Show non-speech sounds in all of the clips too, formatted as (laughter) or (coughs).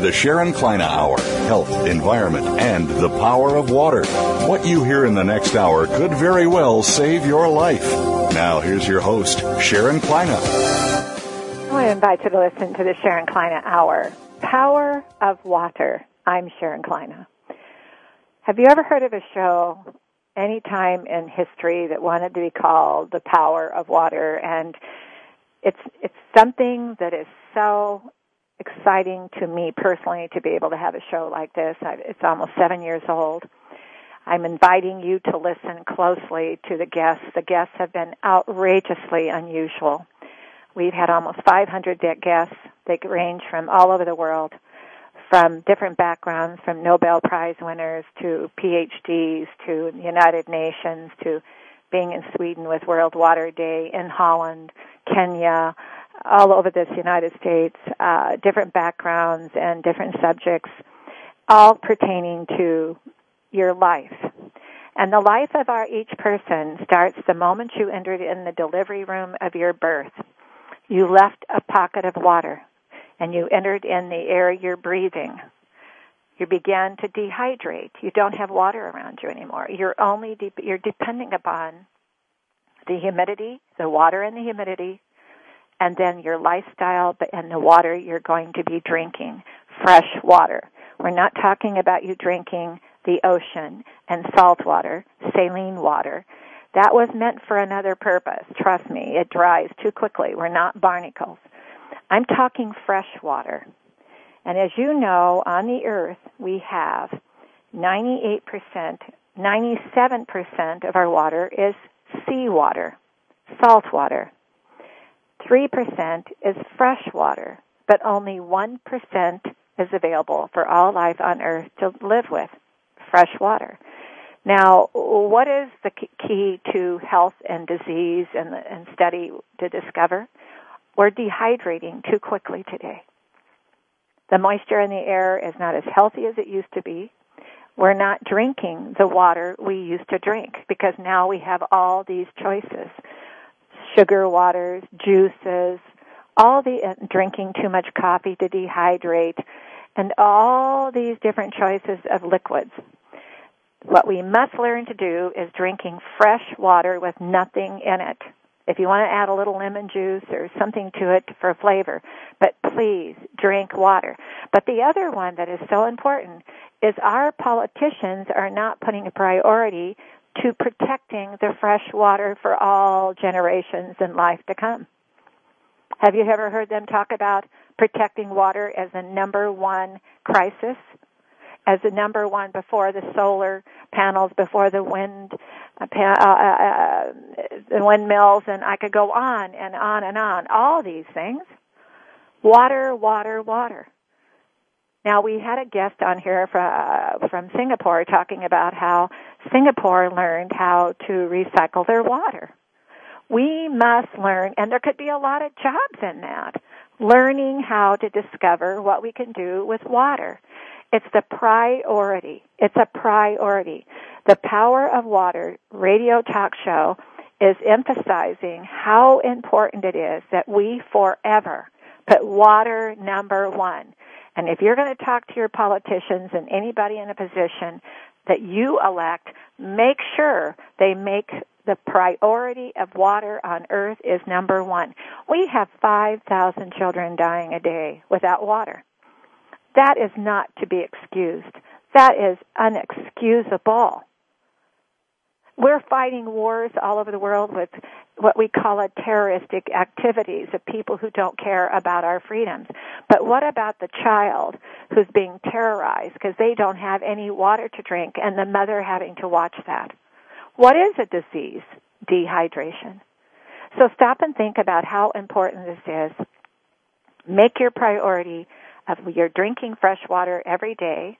The Sharon Kleyne Hour Health, Environment, and the Power of Water. What you hear in the next hour could very well save your life. Now, here's your host, Sharon Kleyne. I invite you to listen to the Sharon Kleyne Hour Power of Water. I'm Sharon Kleyne. Have you ever heard of a show any time in history that wanted to be called The Power of Water? And it's it's something that is so exciting to me personally to be able to have a show like this. It's almost seven years old. I'm inviting you to listen closely to the guests. The guests have been outrageously unusual. We've had almost 500 guests. They range from all over the world, from different backgrounds, from Nobel Prize winners to PhDs to the United Nations to being in Sweden with World Water Day, in Holland, Kenya, all over this United States, uh, different backgrounds and different subjects, all pertaining to your life. And the life of our each person starts the moment you entered in the delivery room of your birth. You left a pocket of water and you entered in the air you're breathing. You began to dehydrate. You don't have water around you anymore. You're only de- you're depending upon the humidity, the water and the humidity and then your lifestyle and the water you're going to be drinking, fresh water. We're not talking about you drinking the ocean and salt water, saline water. That was meant for another purpose. Trust me, it dries too quickly. We're not barnacles. I'm talking fresh water. And as you know, on the earth, we have 98%, 97% of our water is seawater, salt water. 3% is fresh water, but only 1% is available for all life on earth to live with fresh water. Now, what is the key to health and disease and, and study to discover? We're dehydrating too quickly today. The moisture in the air is not as healthy as it used to be. We're not drinking the water we used to drink because now we have all these choices sugar waters, juices, all the uh, drinking too much coffee to dehydrate, and all these different choices of liquids. What we must learn to do is drinking fresh water with nothing in it. If you want to add a little lemon juice or something to it for flavor, but please drink water. But the other one that is so important is our politicians are not putting a priority to protecting the fresh water for all generations and life to come. Have you ever heard them talk about protecting water as a number one crisis? As a number one before the solar panels, before the wind, uh, uh, uh, the windmills, and I could go on and on and on. All these things. Water, water, water. Now we had a guest on here from, uh, from Singapore talking about how Singapore learned how to recycle their water. We must learn, and there could be a lot of jobs in that, learning how to discover what we can do with water. It's the priority. It's a priority. The Power of Water radio talk show is emphasizing how important it is that we forever put water number one. And if you're going to talk to your politicians and anybody in a position that you elect, make sure they make the priority of water on earth is number one. We have 5,000 children dying a day without water. That is not to be excused. That is unexcusable. We're fighting wars all over the world with what we call a terroristic activities of people who don't care about our freedoms. But what about the child who's being terrorized because they don't have any water to drink and the mother having to watch that? What is a disease? Dehydration. So stop and think about how important this is. Make your priority of your drinking fresh water every day.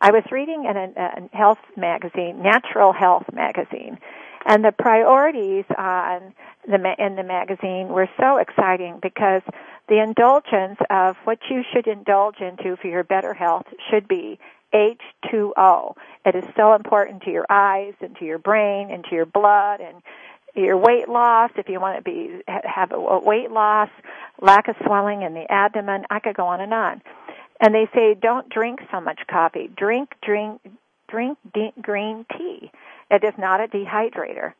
I was reading in a, a health magazine, Natural Health magazine, and the priorities on the in the magazine were so exciting because the indulgence of what you should indulge into for your better health should be H2O. It is so important to your eyes and to your brain and to your blood and your weight loss if you want to be have a weight loss, lack of swelling in the abdomen. I could go on and on. And they say don't drink so much coffee. Drink drink drink de- green tea. It is not a dehydrator.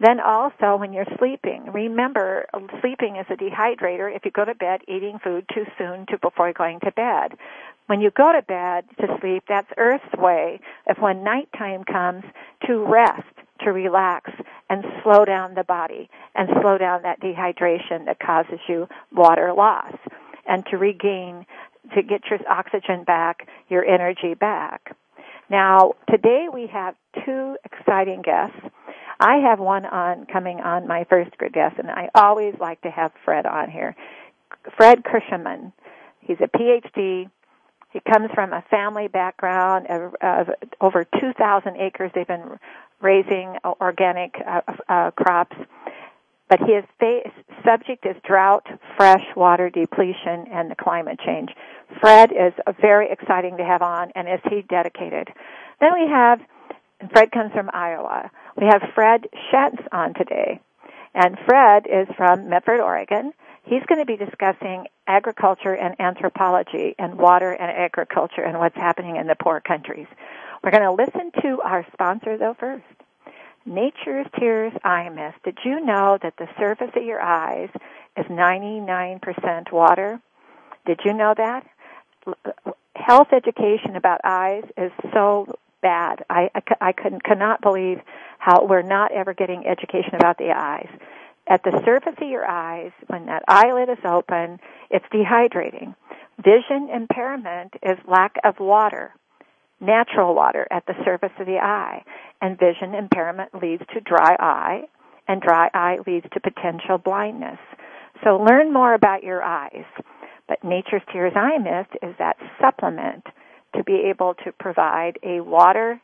Then also when you're sleeping, remember sleeping is a dehydrator if you go to bed eating food too soon to before going to bed. When you go to bed to sleep, that's Earth's way of when nighttime comes to rest, to relax and slow down the body and slow down that dehydration that causes you water loss and to regain to get your oxygen back, your energy back. Now, today we have two exciting guests. I have one on coming on my first guest, and I always like to have Fred on here. Fred Kirschenmann. He's a PhD. He comes from a family background of, of over 2,000 acres. They've been raising organic uh, uh, crops. But his subject is drought, fresh water depletion, and the climate change. Fred is very exciting to have on, and is he dedicated? Then we have, Fred comes from Iowa. We have Fred Schatz on today. And Fred is from Medford, Oregon. He's going to be discussing agriculture and anthropology and water and agriculture and what's happening in the poor countries. We're going to listen to our sponsor though first. Nature's Tears Eye Mist. Did you know that the surface of your eyes is 99% water? Did you know that? Health education about eyes is so bad. I, I, I couldn't, cannot believe how we're not ever getting education about the eyes. At the surface of your eyes, when that eyelid is open, it's dehydrating. Vision impairment is lack of water, natural water at the surface of the eye. And vision impairment leads to dry eye, and dry eye leads to potential blindness. So learn more about your eyes. But Nature's Tears Eye Mist is that supplement to be able to provide a water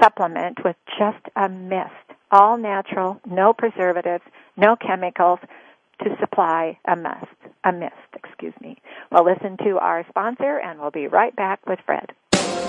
supplement with just a mist, all natural, no preservatives, no chemicals to supply a mist, a mist, excuse me. We'll listen to our sponsor and we'll be right back with Fred.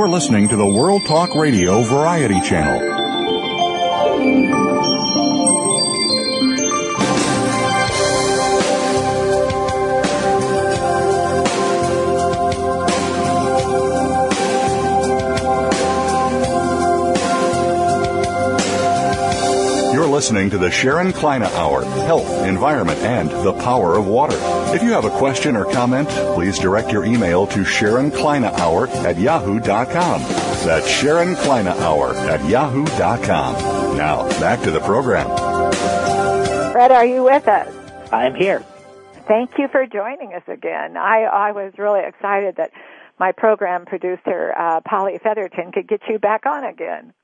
You're listening to the World Talk Radio Variety Channel. Listening to the Sharon Kleyne Hour, Health, Environment, and the Power of Water. If you have a question or comment, please direct your email to Sharon Kleyne Hour at yahoo.com. That's Sharon Kleyne Hour at yahoo.com. Now, back to the program. Fred, are you with us? I'm here. Thank you for joining us again. I, I was really excited that my program producer, uh, Polly Featherton, could get you back on again.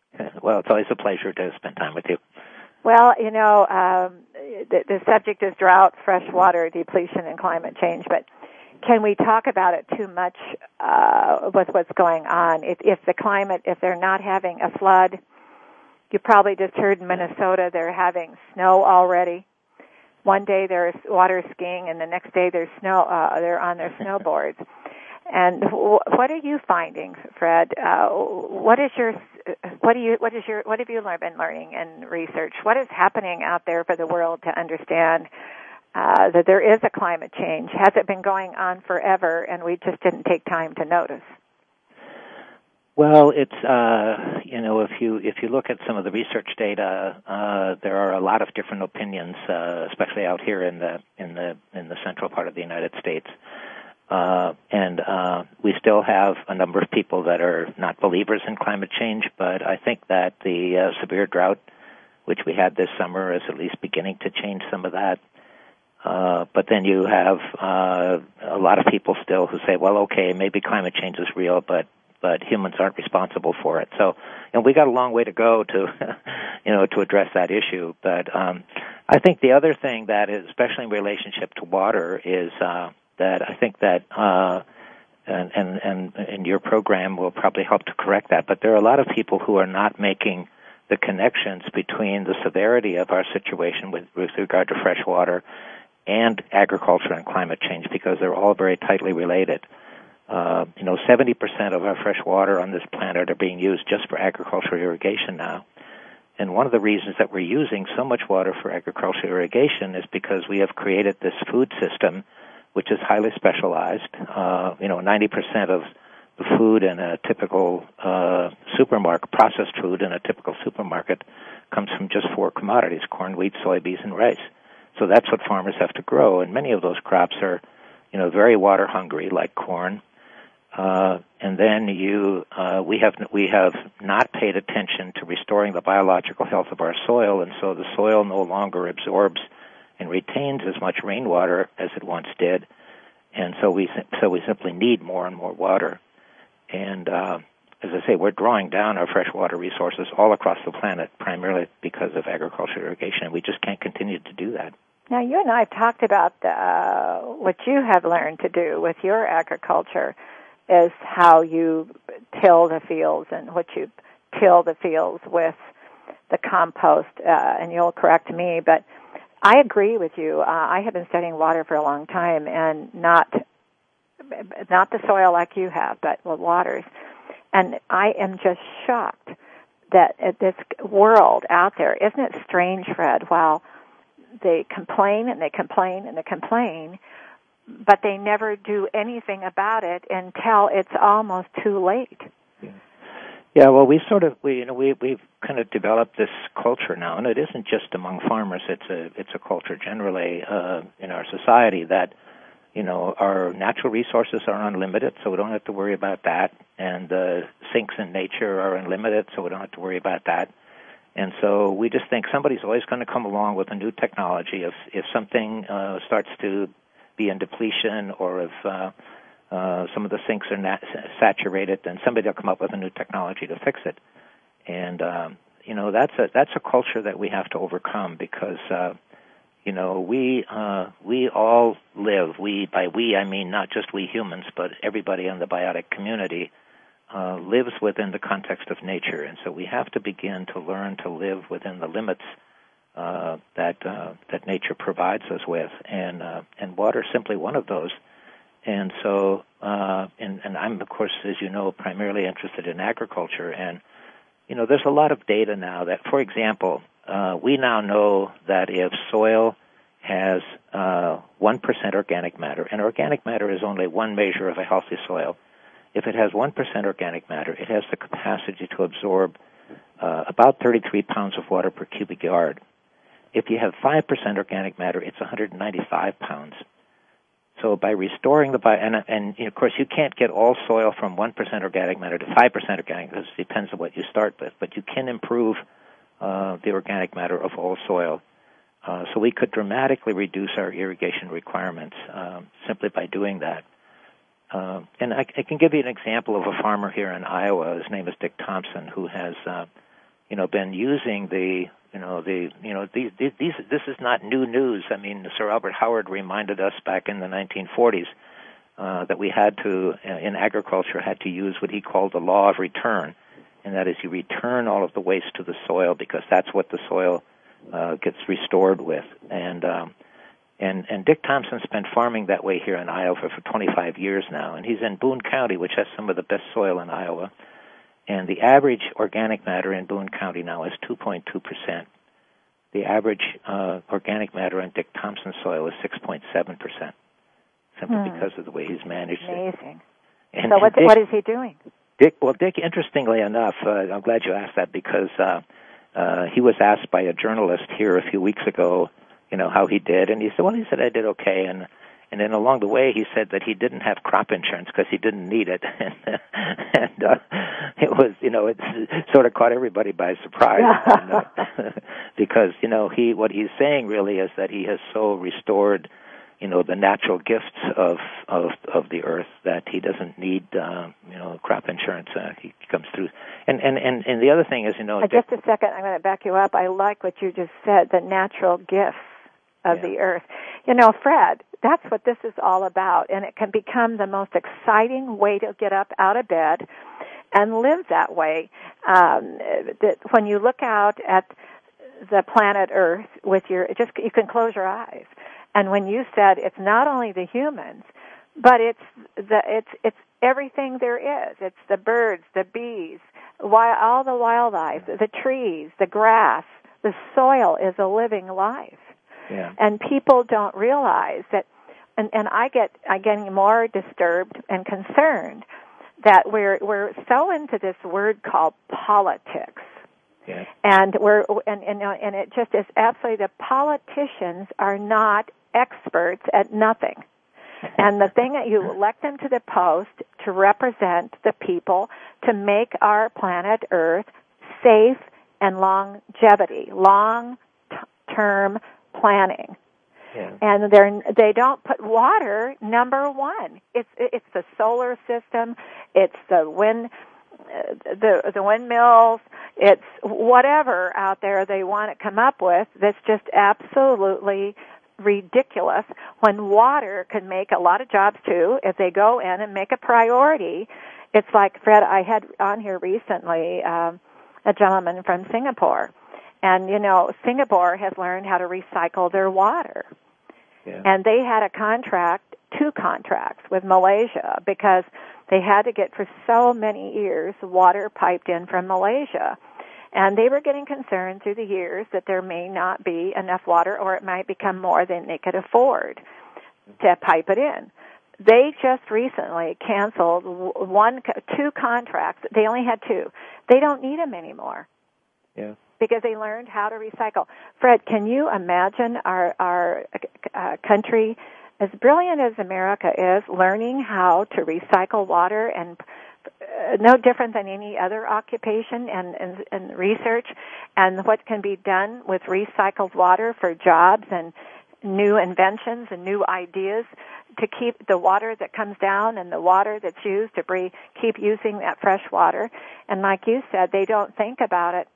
Well, it's always a pleasure to spend time with you. Well, you know, um, the, the subject is drought, fresh water depletion, and climate change, but can we talk about it too much uh, with what's going on? If, if the climate, if they're not having a flood, you probably just heard in Minnesota they're having snow already. One day there's water skiing, and the next day there's snow. Uh, they're on their (laughs) snowboards. And what are you finding, Fred? Uh, what is your what do you what is your what have you been learning and research? What is happening out there for the world to understand uh, that there is a climate change? Has it been going on forever, and we just didn't take time to notice? Well, it's uh, you know if you if you look at some of the research data, uh, there are a lot of different opinions, uh, especially out here in the in the in the central part of the United States. Uh, and uh, we still have a number of people that are not believers in climate change, but I think that the uh, severe drought, which we had this summer, is at least beginning to change some of that. Uh, but then you have uh, a lot of people still who say, "Well, okay, maybe climate change is real, but but humans aren't responsible for it." So, and we got a long way to go to, (laughs) you know, to address that issue. But um, I think the other thing that is, especially in relationship to water, is uh, that I think that uh, and, and and and your program will probably help to correct that. But there are a lot of people who are not making the connections between the severity of our situation with, with regard to fresh water and agriculture and climate change because they're all very tightly related. Uh, you know, 70% of our fresh water on this planet are being used just for agricultural irrigation now. And one of the reasons that we're using so much water for agricultural irrigation is because we have created this food system which is highly specialized. Uh, you know, 90% of the food in a typical uh, supermarket, processed food in a typical supermarket, comes from just four commodities: corn, wheat, soybeans, and rice. So that's what farmers have to grow, and many of those crops are, you know, very water hungry, like corn. Uh, and then you, uh, we have we have not paid attention to restoring the biological health of our soil, and so the soil no longer absorbs and retains as much rainwater as it once did, and so we so we simply need more and more water. And uh, as I say, we're drawing down our freshwater resources all across the planet, primarily because of agricultural irrigation, and we just can't continue to do that. Now, you and I have talked about uh, what you have learned to do with your agriculture is how you till the fields and what you till the fields with the compost. Uh, and you'll correct me, but I agree with you. Uh, I have been studying water for a long time, and not not the soil like you have, but the waters. And I am just shocked that this world out there isn't it strange, Fred? While they complain and they complain and they complain, but they never do anything about it until it's almost too late. Yeah, well, we sort of we you know we we've kind of developed this culture now, and it isn't just among farmers. It's a it's a culture generally uh, in our society that you know our natural resources are unlimited, so we don't have to worry about that, and the sinks in nature are unlimited, so we don't have to worry about that. And so we just think somebody's always going to come along with a new technology. If if something uh, starts to be in depletion, or if uh, uh, some of the sinks are nat- saturated, and somebody will come up with a new technology to fix it. And um, you know that's a that's a culture that we have to overcome because uh, you know we uh, we all live. We by we I mean not just we humans, but everybody in the biotic community uh, lives within the context of nature, and so we have to begin to learn to live within the limits uh, that uh, that nature provides us with, and uh, and water is simply one of those. And so, uh, and, and I'm, of course, as you know, primarily interested in agriculture. And, you know, there's a lot of data now that, for example, uh, we now know that if soil has uh, 1% organic matter, and organic matter is only one measure of a healthy soil, if it has 1% organic matter, it has the capacity to absorb uh, about 33 pounds of water per cubic yard. If you have 5% organic matter, it's 195 pounds. So by restoring the bio, and, and of course you can't get all soil from 1% organic matter to 5% organic, because it depends on what you start with, but you can improve uh, the organic matter of all soil. Uh, so we could dramatically reduce our irrigation requirements um, simply by doing that. Uh, and I, I, can give you an example of a farmer here in Iowa. His name is Dick Thompson, who has, uh, you know, been using the, you know, the you know these these this is not new news. I mean, Sir Albert Howard reminded us back in the 1940s uh, that we had to uh, in agriculture had to use what he called the law of return, and that is you return all of the waste to the soil because that's what the soil uh, gets restored with. And um, and and Dick Thompson's been farming that way here in Iowa for 25 years now, and he's in Boone County, which has some of the best soil in Iowa. And the average organic matter in Boone County now is 2.2 percent. The average uh, organic matter in Dick Thompson's soil is 6.7 percent, simply hmm. because of the way he's managed Amazing. it. Amazing. And, so what, Dick, what is he doing? Dick, well, Dick, interestingly enough, uh, I'm glad you asked that because uh, uh, he was asked by a journalist here a few weeks ago you know how he did, and he said, well, he said I did okay, and and then along the way he said that he didn't have crop insurance because he didn't need it, (laughs) and, and uh, it was you know it sort of caught everybody by surprise, (laughs) and, uh, (laughs) because you know he what he's saying really is that he has so restored you know the natural gifts of of of the earth that he doesn't need uh, you know crop insurance. Uh, he comes through, and and and and the other thing is you know. Uh, just a second, I'm going to back you up. I like what you just said. The natural gifts of yeah. the earth. You know, Fred, that's what this is all about, and it can become the most exciting way to get up out of bed and live that way. Um, that when you look out at the planet Earth with your, just you can close your eyes, and when you said it's not only the humans, but it's the it's it's everything there is. It's the birds, the bees, why all the wildlife, the trees, the grass. The soil is a living life. Yeah. And people don't realize that, and, and I get, I get more disturbed and concerned that we're, we're so into this word called politics. Yeah. And we're, and, and, and it just is absolutely, the politicians are not experts at nothing. (laughs) and the thing that you elect them to the post to represent the people to make our planet Earth safe and longevity, long term planning. Yeah. And they're they don't put water number one. It's it's the solar system, it's the wind uh, the the windmills, it's whatever out there they want to come up with that's just absolutely ridiculous when water can make a lot of jobs too if they go in and make a priority. It's like Fred I had on here recently um a gentleman from Singapore and you know, Singapore has learned how to recycle their water. Yeah. And they had a contract, two contracts with Malaysia because they had to get for so many years water piped in from Malaysia. And they were getting concerned through the years that there may not be enough water or it might become more than they could afford to pipe it in. They just recently canceled one, two contracts. They only had two. They don't need them anymore. Yeah because they learned how to recycle. Fred, can you imagine our our uh, country, as brilliant as America is, learning how to recycle water and uh, no different than any other occupation and, and, and research, and what can be done with recycled water for jobs and new inventions and new ideas to keep the water that comes down and the water that's used to breathe, keep using that fresh water. And like you said, they don't think about it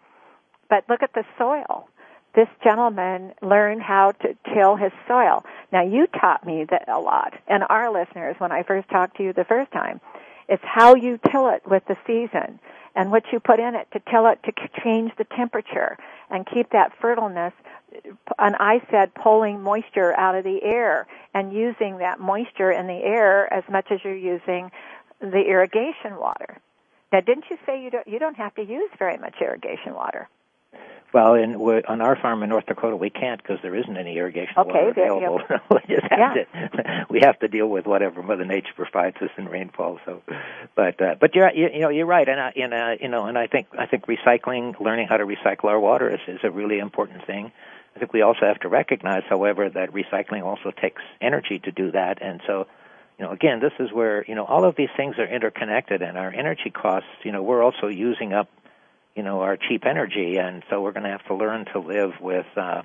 but look at the soil. This gentleman learned how to till his soil. Now you taught me that a lot, and our listeners when I first talked to you the first time. It's how you till it with the season and what you put in it to till it to change the temperature and keep that fertileness. And I said pulling moisture out of the air and using that moisture in the air as much as you're using the irrigation water. Now, didn't you say you don't you don't have to use very much irrigation water? Well, in on our farm in North Dakota, we can't because there isn't any irrigation okay, water available. (laughs) we just have yeah. to we have to deal with whatever Mother Nature provides us in rainfall. So, but uh, but you're you, you know you're right, and I, and uh, you know, and I think I think recycling, learning how to recycle our water is is a really important thing. I think we also have to recognize, however, that recycling also takes energy to do that, and so you know, again, this is where, you know, all of these things are interconnected and our energy costs, you know, we're also using up you know, our cheap energy, and so we're going to have to learn to live with, uh,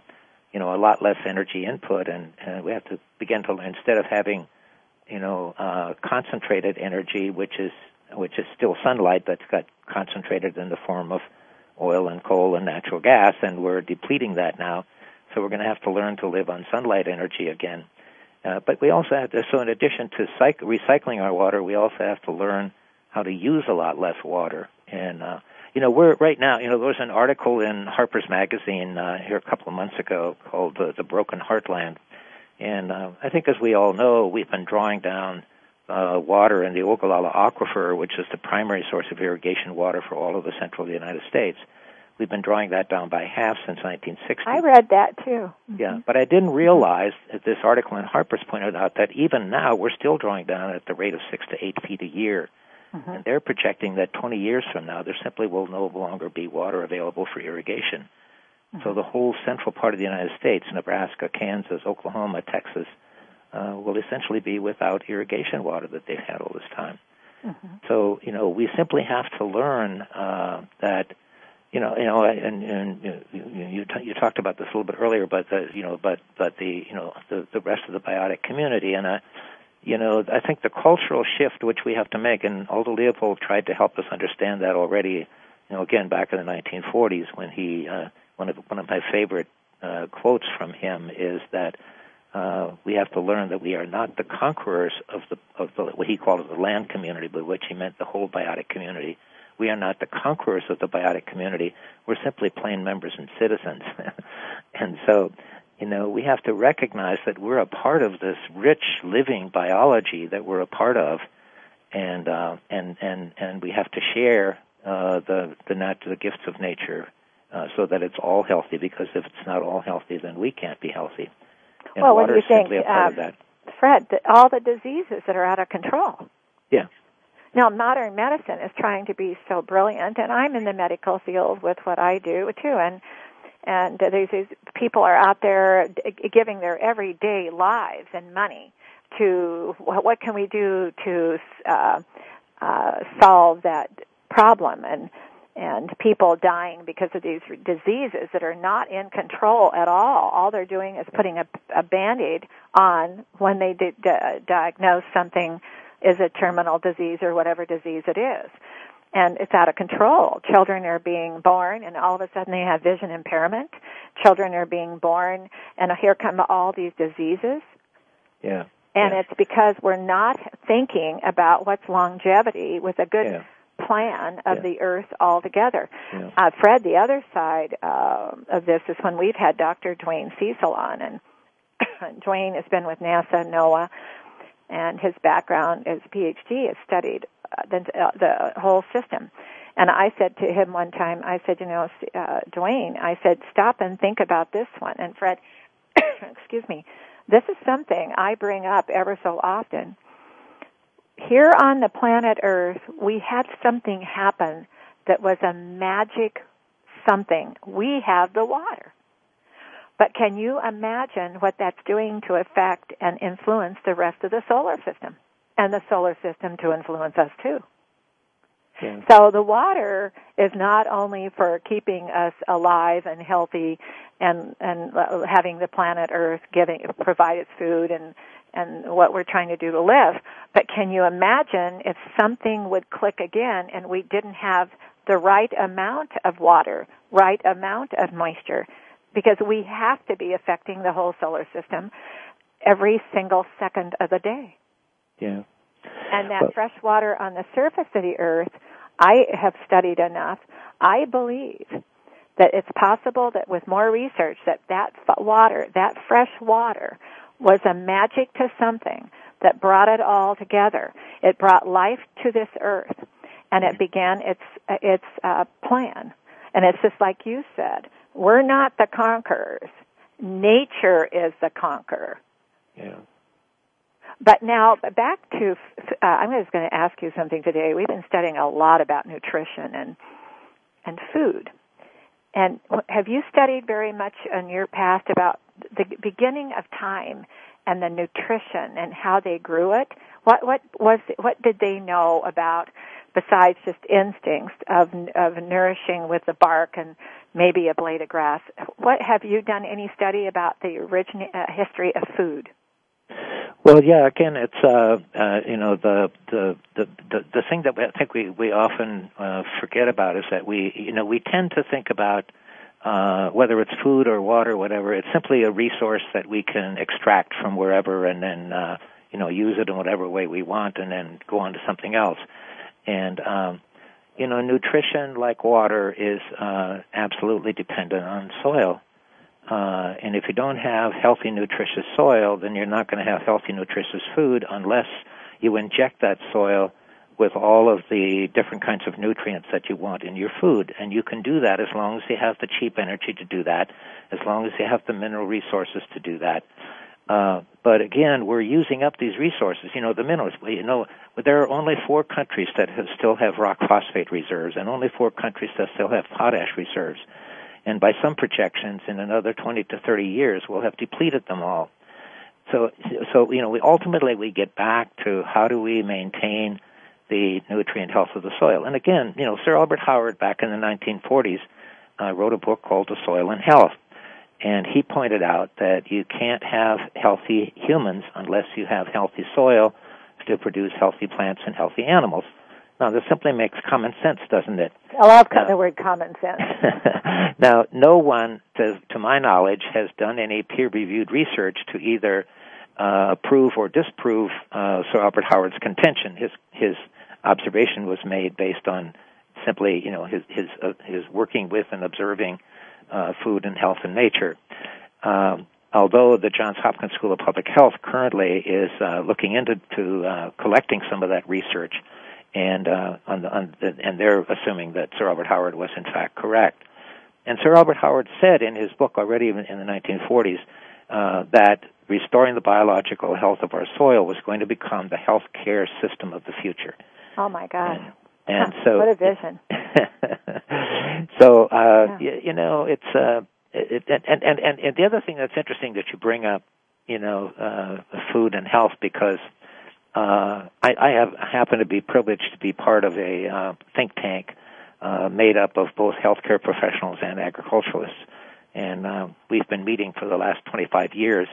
you know, a lot less energy input, and, and we have to begin to learn instead of having, you know, uh, concentrated energy, which is which is still sunlight that's got concentrated in the form of oil and coal and natural gas, and we're depleting that now. So we're going to have to learn to live on sunlight energy again. Uh, but we also have to, so in addition to cyc- recycling our water, we also have to learn how to use a lot less water. And, uh, you know, we're right now, you know, there was an article in Harper's Magazine uh, here a couple of months ago called uh, The Broken Heartland. And uh, I think, as we all know, we've been drawing down uh, water in the Ogallala Aquifer, which is the primary source of irrigation water for all of the central United States. We've been drawing that down by half since 1960. I read that too. Mm-hmm. Yeah, but I didn't realize that this article in Harper's pointed out that even now we're still drawing down at the rate of six to eight feet a year. Mm-hmm. And they're projecting that 20 years from now, there simply will no longer be water available for irrigation. Mm-hmm. So the whole central part of the United States, Nebraska, Kansas, Oklahoma, Texas, uh, will essentially be without irrigation water that they've had all this time. Mm-hmm. So, you know, we simply have to learn uh, that, you know, you know, and, and you, you, t- you talked about this a little bit earlier, but the, you know, but but the, you know, the the rest of the biotic community, and uh, you know, I think the cultural shift which we have to make, and Aldo Leopold tried to help us understand that already, you know, again back in the 1940s when he, uh, one of one of my favorite uh, quotes from him is that uh, we have to learn that we are not the conquerors of the of the, what he called the land community, by which he meant the whole biotic community. We are not the conquerors of the biotic community. We're simply plain members and citizens. (laughs) and so, you know, we have to recognize that we're a part of this rich living biology that we're a part of, and uh, and and and we have to share uh, the the nat- the gifts of nature uh, so that it's all healthy. Because if it's not all healthy, then we can't be healthy. And well, what do you think, um, Fred? All the diseases that are out of control. Yeah. Now, modern medicine is trying to be so brilliant, and I'm in the medical field with what I do too, and and these, these people are out there giving their everyday lives and money to what can we do to uh, uh, solve that problem and and people dying because of these diseases that are not in control at all. All they're doing is putting a, a band-aid on when they di- di- diagnose something is a terminal disease or whatever disease it is. And it's out of control. Children are being born and all of a sudden they have vision impairment. Children are being born and here come all these diseases. Yeah. And yeah. it's because we're not thinking about what's longevity with a good yeah plan of yeah. the earth altogether. Uh, Fred, the other side uh, of this is when we've had Dr. Duane Cecil on, and (coughs) Duane has been with NASA, NOAA, and his background as PhD has studied uh, the, uh, the whole system. And I said to him one time, I said, you know, uh, Duane, I said, stop and think about this one. And Fred, (coughs) excuse me, this is something I bring up ever so often here on the planet Earth, we had something happen that was a magic something. We have the water. But can you imagine what that's doing to affect and influence the rest of the solar system? And the solar system to influence us too. Yeah. So the water is not only for keeping us alive and healthy and and uh, having the planet Earth giving provide its food and and what we're trying to do to live. But can you imagine if something would click again and we didn't have the right amount of water, right amount of moisture? Because we have to be affecting the whole solar system every single second of the day. Yeah. And that fresh water on the surface of the earth, I have studied enough. I believe that it's possible that with more research that that water, that fresh water was a magic to something that brought it all together. It brought life to this earth, and it began its its uh, plan. And it's just like you said, we're not the conquerors. Nature is the conqueror. Yeah. But now back to, uh, I'm just going to ask you something today. We've been studying a lot about nutrition and and food. And have you studied very much in your past about the beginning of time and the nutrition and how they grew it? What what was what did they know about besides just instincts of of nourishing with the bark and maybe a blade of grass? What have you done any study about the origin uh, history of food? Well, yeah. Again, it's uh, uh, you know the, the the the thing that I think we we often uh, forget about is that we you know we tend to think about uh, whether it's food or water, whatever. It's simply a resource that we can extract from wherever and then uh, you know use it in whatever way we want, and then go on to something else. And um, you know, nutrition like water is uh, absolutely dependent on soil. Uh, and if you don't have healthy, nutritious soil, then you're not going to have healthy, nutritious food unless you inject that soil with all of the different kinds of nutrients that you want in your food. And you can do that as long as you have the cheap energy to do that, as long as you have the mineral resources to do that. Uh, but again, we're using up these resources. You know, the minerals. You know, there are only four countries that have, still have rock phosphate reserves, and only four countries that still have potash reserves and by some projections, in another 20 to 30 years, we'll have depleted them all. So, so you know, we ultimately we get back to how do we maintain the nutrient health of the soil. And again, you know, Sir Albert Howard back in the 1940s uh, wrote a book called The Soil and Health, and he pointed out that you can't have healthy humans unless you have healthy soil to produce healthy plants and healthy animals. Now, this simply makes common sense, doesn't it? I love now, the word common sense. (laughs) now, no one, to, to my knowledge, has done any peer-reviewed research to either uh, prove or disprove uh, Sir Albert Howard's contention. His his observation was made based on simply, you know, his his uh, his working with and observing uh, food and health and nature. Um, although the Johns Hopkins School of Public Health currently is uh, looking into to, uh, collecting some of that research and uh, on the, on the, and they're assuming that Sir Albert Howard was in fact correct. And Sir Albert Howard said in his book already in the 1940s uh, that restoring the biological health of our soil was going to become the health care system of the future. Oh my God! And, and (laughs) so, what a vision. (laughs) so uh, yeah. you, you know, it's uh, it, and, and and and the other thing that's interesting that you bring up, you know, uh, food and health because uh, I, I have happen to be privileged to be part of a uh, think tank uh, made up of both healthcare professionals and agriculturalists, and uh, we've been meeting for the last 25 years,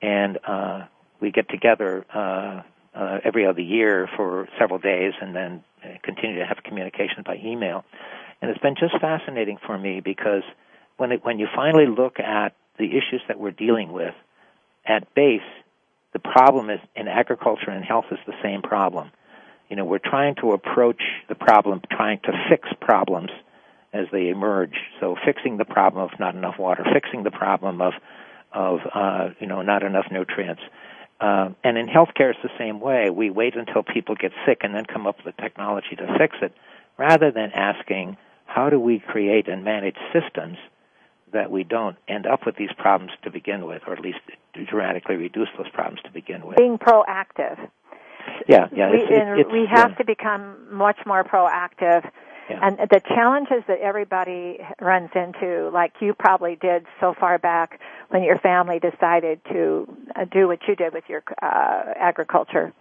and uh, we get together uh, uh, every other year for several days, and then continue to have communication by email, and it's been just fascinating for me because when it, when you finally look at the issues that we're dealing with, at base the problem is in agriculture and health is the same problem. You know, we're trying to approach the problem, trying to fix problems as they emerge. So fixing the problem of not enough water, fixing the problem of of uh, you know not enough nutrients. Uh, and in healthcare, it's the same way. We wait until people get sick and then come up with the technology to fix it, rather than asking how do we create and manage systems that we don't end up with these problems to begin with, or at least dramatically reduce those problems to begin with. Being proactive. Yeah, yeah. We, it's, it's, it's, we have yeah. to become much more proactive. Yeah. And the challenges that everybody runs into, like you probably did so far back when your family decided to uh, do what you did with your uh, agriculture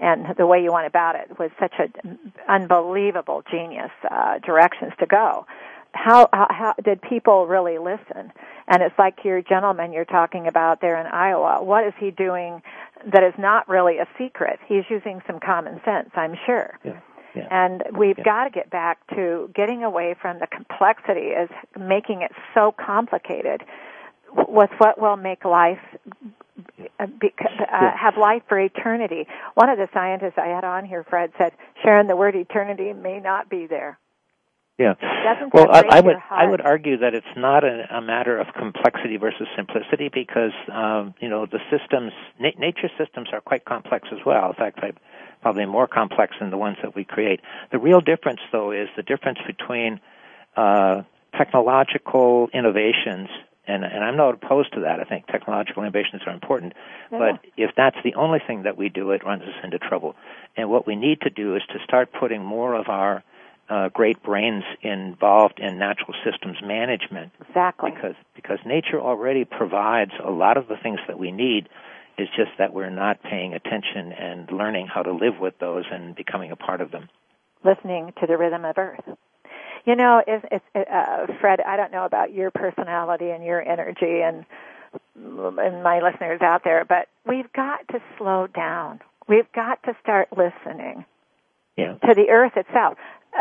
and the way you went about it was such an unbelievable genius uh, directions to go how, how how did people really listen? And it's like your gentleman you're talking about there in Iowa. What is he doing that is not really a secret? He's using some common sense, I'm sure. Yeah. Yeah. And we've yeah. got to get back to getting away from the complexity as making it so complicated with what will make life uh, uh, have life for eternity. One of the scientists I had on here, Fred, said, Sharon, the word eternity may not be there. Yeah. Well, I, I would I would argue that it's not a, a matter of complexity versus simplicity because um, you know the systems na- nature systems are quite complex as well. In fact, probably more complex than the ones that we create. The real difference, though, is the difference between uh, technological innovations and, and I'm not opposed to that. I think technological innovations are important, yeah. but if that's the only thing that we do, it runs us into trouble. And what we need to do is to start putting more of our uh, great brains involved in natural systems management. Exactly. Because because nature already provides a lot of the things that we need. It's just that we're not paying attention and learning how to live with those and becoming a part of them. Listening to the rhythm of Earth. You know, it's, it's, uh, Fred. I don't know about your personality and your energy, and and my listeners out there, but we've got to slow down. We've got to start listening yeah. to the earth itself,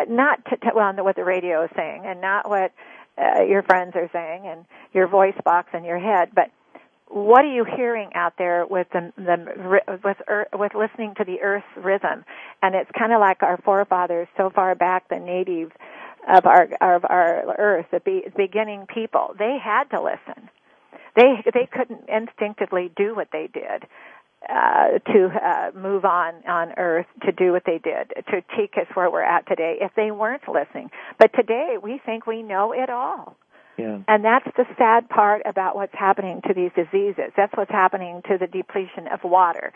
not to, to well, what the radio is saying, and not what uh, your friends are saying, and your voice box in your head, but what are you hearing out there with the, the with earth, with listening to the earth's rhythm? And it's kind of like our forefathers so far back, the natives of our of our earth, the be, beginning people. They had to listen. They they couldn't instinctively do what they did uh, to uh, move on on Earth to do what they did to take us where we're at today if they weren't listening. But today we think we know it all. Yeah. And that's the sad part about what's happening to these diseases. That's what's happening to the depletion of water.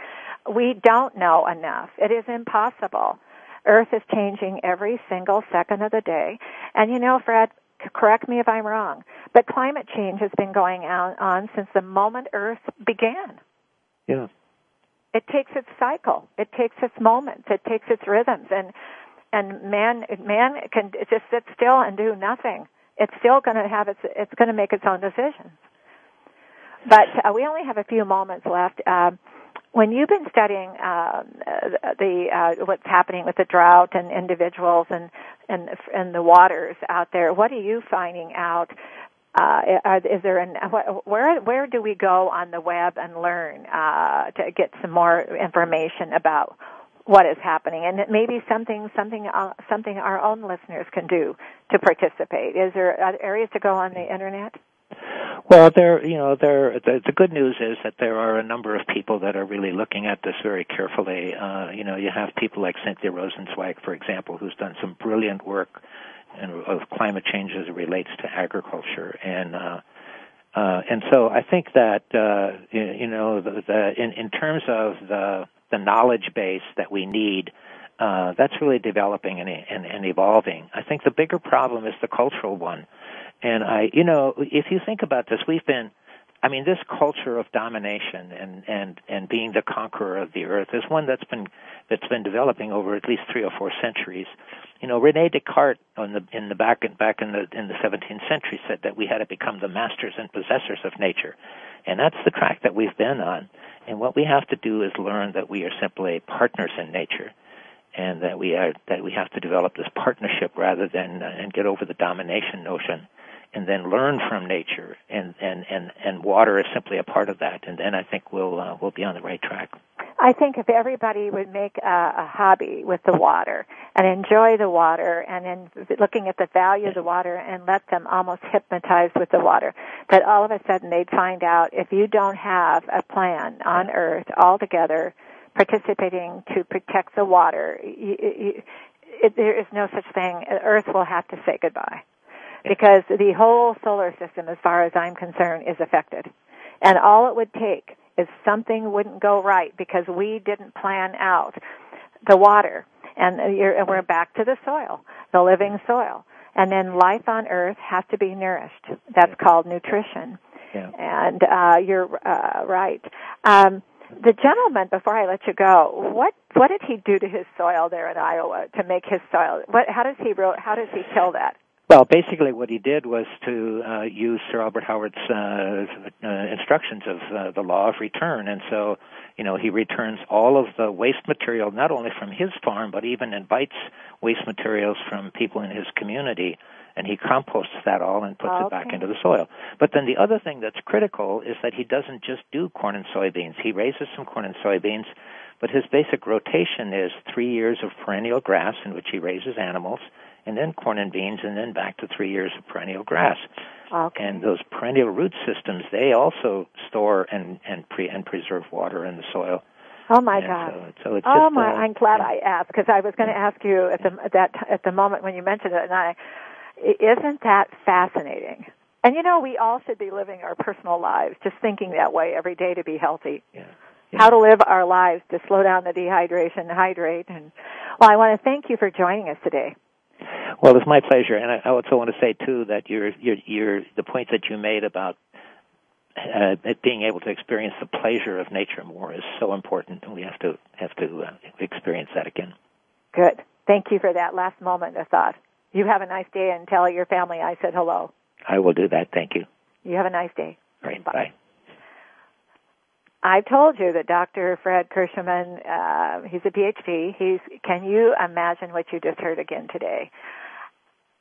We don't know enough. It is impossible. Earth is changing every single second of the day. And you know, Fred, correct me if I'm wrong, but climate change has been going on, on since the moment Earth began. Yeah. It takes its cycle. It takes its moments. It takes its rhythms. And and man man can just sit still and do nothing it's still going to have its it's going to make its own decisions. But uh, we only have a few moments left. Um, when you've been studying uh, the uh, what's happening with the drought and individuals and and and the waters out there, what are you finding out? Uh, is there an where where do we go on the web and learn uh, to get some more information about what is happening, and maybe something something uh, something our own listeners can do to participate. Is there areas to go on the internet? Well, there, you know, there. The, the good news is that there are a number of people that are really looking at this very carefully. Uh, you know, you have people like Cynthia Rosenzweig, for example, who's done some brilliant work of climate change as it relates to agriculture, and uh, uh, and so I think that uh, you, know, the, the in in terms of the the knowledge base that we need, uh, that's really developing and, and, and evolving. I think the bigger problem is the cultural one. And I, you know, if you think about this, we've been, I mean, this culture of domination and, and, and being the conqueror of the earth is one that's been, that's been developing over at least three or four centuries. You know, Rene Descartes in the, in the back, back in the, in the 17th century said that we had to become the masters and possessors of nature. And that's the track that we've been on. And what we have to do is learn that we are simply partners in nature, and that we are that we have to develop this partnership rather than uh, and get over the domination notion, and then learn from nature. And and and and water is simply a part of that. And then I think we'll uh, we'll be on the right track. I think if everybody would make a, a hobby with the water and enjoy the water and then looking at the value of the water and let them almost hypnotize with the water, that all of a sudden they'd find out if you don't have a plan on earth all together participating to protect the water, you, you, it, there is no such thing. Earth will have to say goodbye because the whole solar system, as far as I'm concerned, is affected. And all it would take is something wouldn't go right because we didn't plan out the water. And, and we're back to the soil, the living soil. And then life on earth has to be nourished. That's called nutrition. Yeah. And uh, you're uh, right. Um, the gentleman, before I let you go, what what did he do to his soil there in Iowa to make his soil? What how does he how does he kill that? Well, basically, what he did was to uh, use Sir Albert Howard's uh, uh, instructions of uh, the law of return, and so you know he returns all of the waste material, not only from his farm, but even invites waste materials from people in his community, and he composts that all and puts okay. it back into the soil. But then the other thing that's critical is that he doesn't just do corn and soybeans. He raises some corn and soybeans, but his basic rotation is three years of perennial grass in which he raises animals and then corn and beans, and then back to three years of perennial grass. Okay. And those perennial root systems, they also store and and pre and preserve water in the soil. Oh my and God! So, so it's oh just, my! Uh, I'm glad yeah. I asked because I was going to ask you at the at that at the moment when you mentioned it, and I isn't that fascinating? And you know, we all should be living our personal lives, just thinking that way every day to be healthy. Yeah. How to live our lives to slow down the dehydration, hydrate, and well, I want to thank you for joining us today. Well, it's my pleasure, and I also want to say too that your your your the point that you made about uh, being able to experience the pleasure of nature more is so important, and we have to have to uh, experience that again. Good. Thank you for that last moment of thought. You have a nice day, and tell your family I said hello. I will do that. Thank you. You have a nice day. Right. Bye. Bye. I told you that Dr. Fred Kirschenmann, uh, he's a PhD. He's, can you imagine what you just heard again today?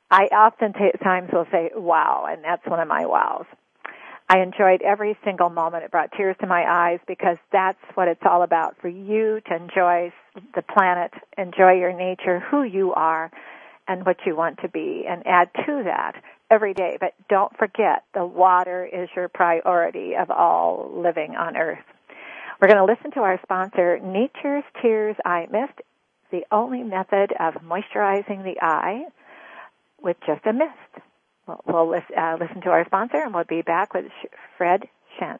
I often t- times will say, wow, and that's one of my wows. I enjoyed every single moment. It brought tears to my eyes because that's what it's all about for you to enjoy the planet, enjoy your nature, who you are, and what you want to be, and add to that every day. But don't forget, the water is your priority of all living on Earth. We're going to listen to our sponsor, Nature's Tears Eye Mist, the only method of moisturizing the eye with just a mist. We'll, we'll listen, uh, listen to our sponsor and we'll be back with Fred Shantz.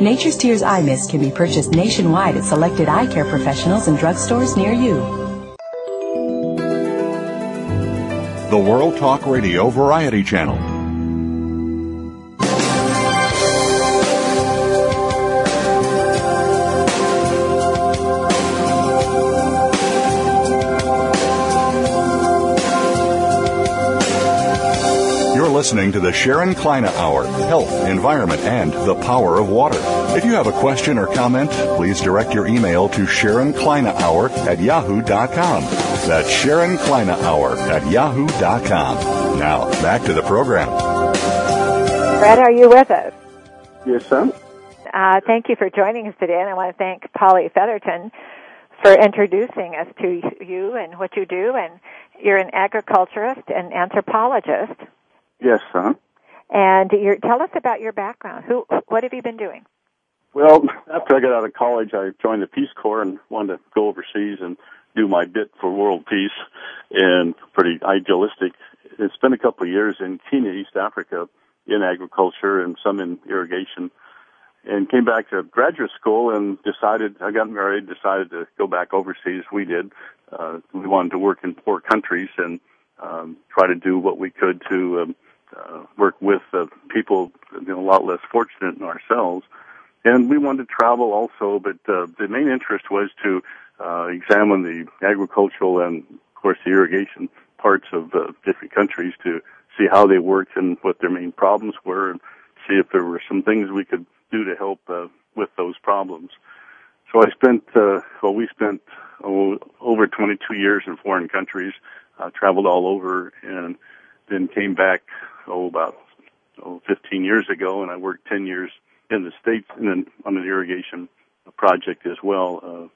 Nature's Tears Eye Mist can be purchased nationwide at selected eye care professionals and drugstores near you. the World Talk Radio Variety Channel. Listening to the Sharon Kleyne Hour Health, Environment, and the Power of Water. If you have a question or comment, please direct your email to Sharon Kleyne Hour at yahoo.com. That's Sharon Kleyne Hour at yahoo.com. Now, back to the program. Fred, are you with us? Yes, sir. Uh, thank you for joining us today, and I want to thank Polly Featherton for introducing us to you and what you do. And you're an agriculturist and anthropologist. Yes, sir. And tell us about your background. Who, what have you been doing? Well, (laughs) after I got out of college, I joined the Peace Corps and wanted to go overseas and do my bit for world peace and pretty idealistic. It's been a couple of years in Kenya, East Africa, in agriculture and some in irrigation and came back to graduate school and decided I got married, decided to go back overseas. We did. Uh, we wanted to work in poor countries and um, try to do what we could to um, uh, work with uh, people you know, a lot less fortunate than ourselves. And we wanted to travel also, but uh, the main interest was to uh, examine the agricultural and, of course, the irrigation parts of uh, different countries to see how they worked and what their main problems were, and see if there were some things we could do to help uh, with those problems. So I spent, uh, well, we spent oh, over 22 years in foreign countries, uh, traveled all over, and then came back, oh, about oh, 15 years ago, and I worked 10 years in the States and then on an irrigation project as well. Uh,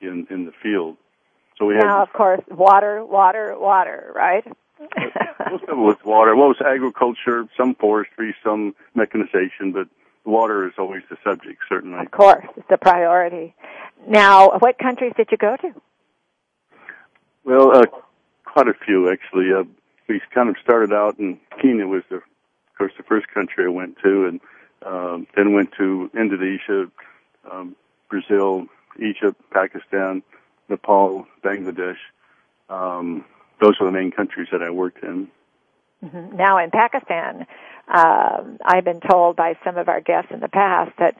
in in the field. So we now, of course, water, water, water, right? (laughs) most of it was water. Well, it was agriculture, some forestry, some mechanization, but water is always the subject, certainly. Of course, it's a priority. Now, what countries did you go to? Well, uh, quite a few actually. Uh, we kind of started out in Kenya was the, of course, the first country I went to, and um, then went to Indonesia, um, Brazil, Egypt, Pakistan, Nepal, Bangladesh. Um, those are the main countries that I worked in. Mm-hmm. Now, in Pakistan, um, I've been told by some of our guests in the past that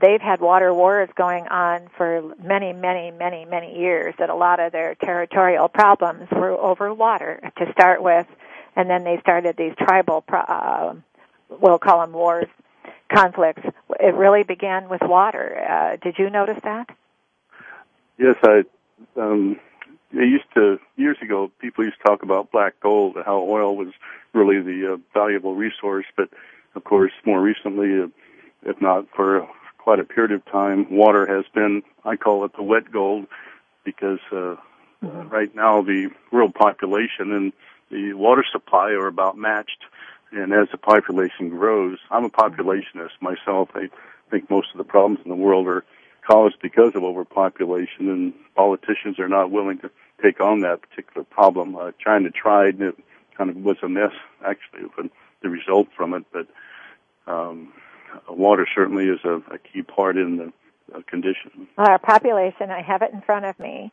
they've had water wars going on for many, many, many, many years. That a lot of their territorial problems were over water to start with, and then they started these tribal, uh, we'll call them wars, conflicts. It really began with water. Uh, did you notice that? Yes, I. Um, they used to years ago. People used to talk about black gold and how oil was really the uh, valuable resource. But of course, more recently, uh, if not for quite a period of time, water has been. I call it the wet gold because uh, mm-hmm. right now the world population and the water supply are about matched. And as the population grows, I'm a populationist myself. I think most of the problems in the world are caused because of overpopulation, and politicians are not willing to take on that particular problem. Uh, China tried, and it kind of was a mess, actually, with the result from it. But um, water certainly is a, a key part in the uh, condition. Our population, I have it in front of me,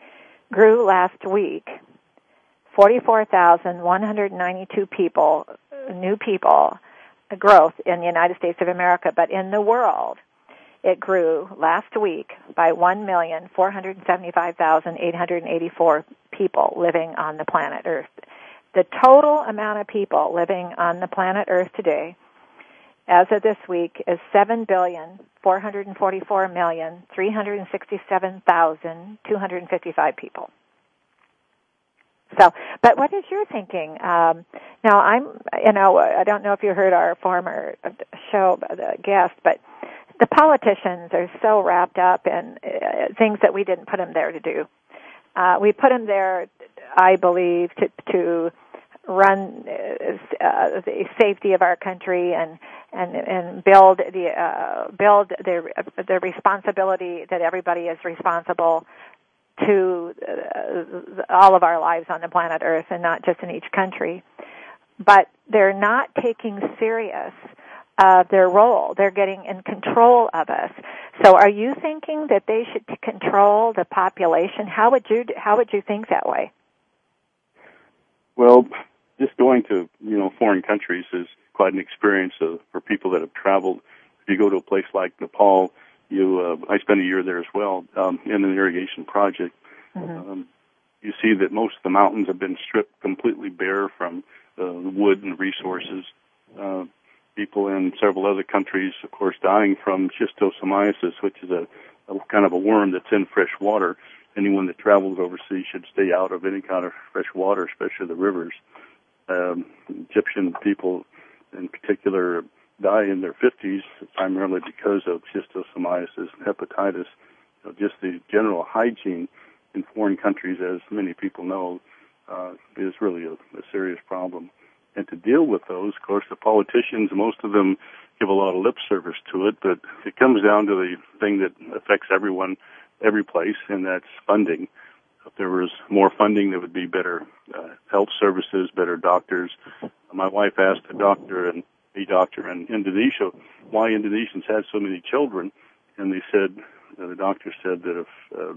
grew last week 44,192 people, new people, growth in the United States of America, but in the world, it grew last week by 1,475,884 people living on the planet Earth. The total amount of people living on the planet Earth today, as of this week, is 7,444,367,255 people. So, but what is your thinking? Um, now, I'm, you know, I don't know if you heard our former show, the guest, but the politicians are so wrapped up in uh, things that we didn't put them there to do. Uh, we put them there, I believe, to to run uh, the safety of our country and and and build the uh, build the the responsibility that everybody is responsible to uh, all of our lives on the planet Earth and not just in each country. But they're not taking serious uh, their role. They're getting in control of us. So, are you thinking that they should control the population? How would you How would you think that way? Well, just going to you know foreign countries is quite an experience of, for people that have traveled. If you go to a place like Nepal, you uh, I spent a year there as well um, in an irrigation project. Mm-hmm. Um, you see that most of the mountains have been stripped completely bare from uh, wood and resources. Uh, people in several other countries, of course, dying from schistosomiasis, which is a, a kind of a worm that's in fresh water. Anyone that travels overseas should stay out of any kind of fresh water, especially the rivers. Um, Egyptian people, in particular, die in their 50s primarily because of schistosomiasis and hepatitis. So just the general hygiene in foreign countries, as many people know, uh, is really a, a serious problem and to deal with those, of course, the politicians, most of them give a lot of lip service to it, but it comes down to the thing that affects everyone, every place, and that's funding. If there was more funding, there would be better uh, health services, better doctors. My wife asked a doctor and a doctor in Indonesia why Indonesians had so many children, and they said uh, the doctor said that if uh,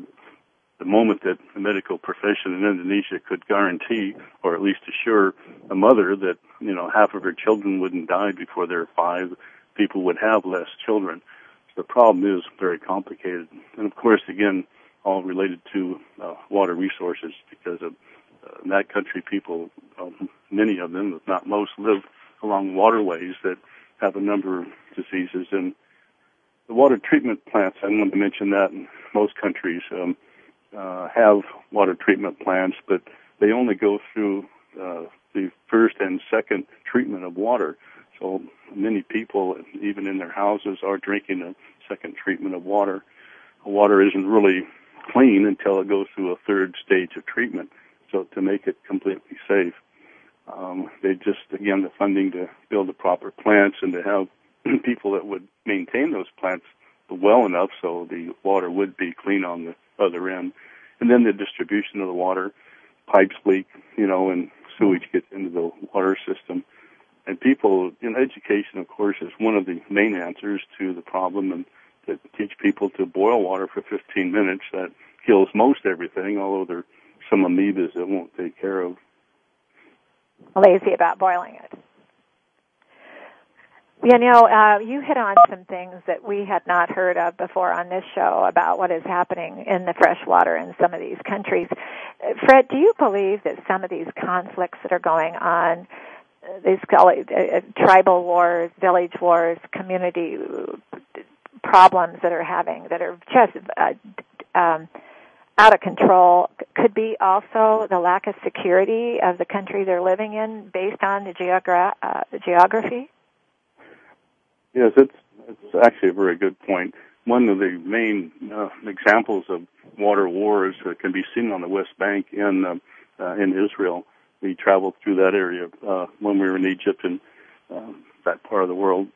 the moment that the medical profession in Indonesia could guarantee, or at least assure a mother that, you know, half of her children wouldn't die before they're five, people would have less children. So the problem is very complicated. And of course, again, all related to uh, water resources because of in that country, people, um, many of them, if not most, live along waterways that have a number of diseases. And the water treatment plants, I want to mention that in most countries, um, uh, have water treatment plants, but they only go through uh, the first and second treatment of water. So many people, even in their houses, are drinking a second treatment of water. Water isn't really clean until it goes through a third stage of treatment. So to make it completely safe, um, they just again the funding to build the proper plants and to have (clears throat) people that would maintain those plants well enough so the water would be clean on the other end. And then the distribution of the water, pipes leak, you know, and sewage gets into the water system. And people, in education, of course, is one of the main answers to the problem and to teach people to boil water for 15 minutes. That kills most everything, although there some amoebas that won't take care of. Lazy about boiling it. You know, uh, you hit on some things that we had not heard of before on this show about what is happening in the freshwater in some of these countries. Fred, do you believe that some of these conflicts that are going on, these it, uh, tribal wars, village wars, community problems that are having, that are just uh, um, out of control, could be also the lack of security of the country they're living in based on the geogra- uh, geography? Yes, it's it's actually a very good point. One of the main uh, examples of water wars uh, can be seen on the West Bank in uh, uh, in Israel. We traveled through that area uh, when we were in Egypt and uh, that part of the world.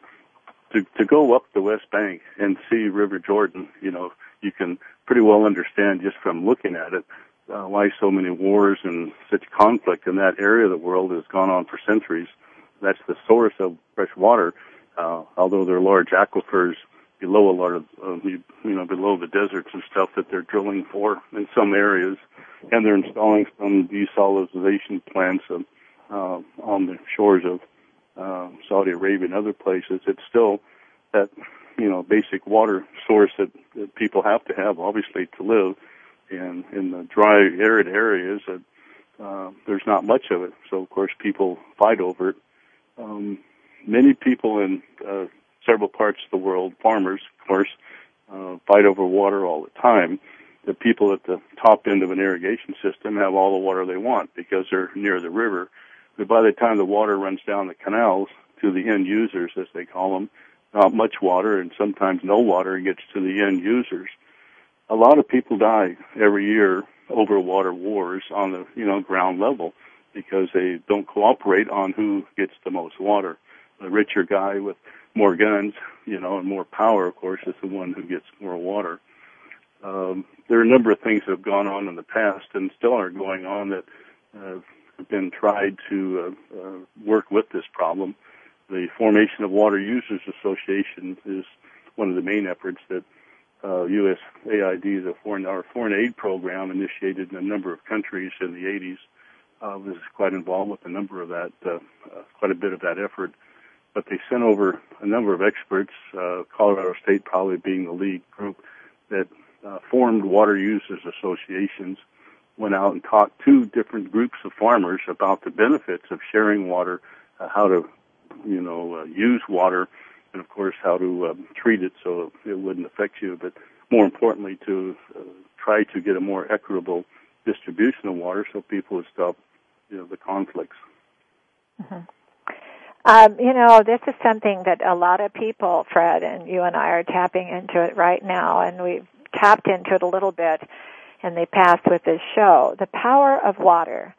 to to go up the West Bank and see River Jordan, you know, you can pretty well understand just from looking at it uh, why so many wars and such conflict in that area of the world has gone on for centuries. That's the source of fresh water. Uh, although there are large aquifers below a lot of, uh, you know, below the deserts and stuff that they're drilling for in some areas, and they're installing some desalination plants uh, uh, on the shores of uh, Saudi Arabia and other places. It's still that, you know, basic water source that, that people have to have, obviously, to live. And in the dry, arid areas, uh, uh, there's not much of it. So, of course, people fight over it. Um, many people in uh, several parts of the world, farmers, of course, uh, fight over water all the time. The people at the top end of an irrigation system have all the water they want because they're near the river. But by the time the water runs down the canals to the end users, as they call them, not much water and sometimes no water gets to the end users. A lot of people die every year over water wars on the, you know, ground level because they don't cooperate on who gets the most water. The richer guy with more guns, you know, and more power, of course, is the one who gets more water. Um, there are a number of things that have gone on in the past and still are going on that uh, have been tried to uh, uh, work with this problem. The formation of Water Users Association is one of the main efforts that uh, USAID, the foreign our foreign aid program, initiated in a number of countries in the 80s. Uh, was quite involved with a number of that, uh, uh, quite a bit of that effort but they sent over a number of experts, uh, Colorado State probably being the lead group, that uh, formed water users associations, went out and taught two different groups of farmers about the benefits of sharing water, how to, you know, use water, and of course how to um, treat it so it wouldn't affect you, but more importantly to uh, try to get a more equitable distribution of water so people would stop, you know, the conflicts. Mm-hmm. Um, you know, this is something that a lot of people, Fred, and you and I are tapping into it right now, and we've tapped into it a little bit in the past with this show. The power of water.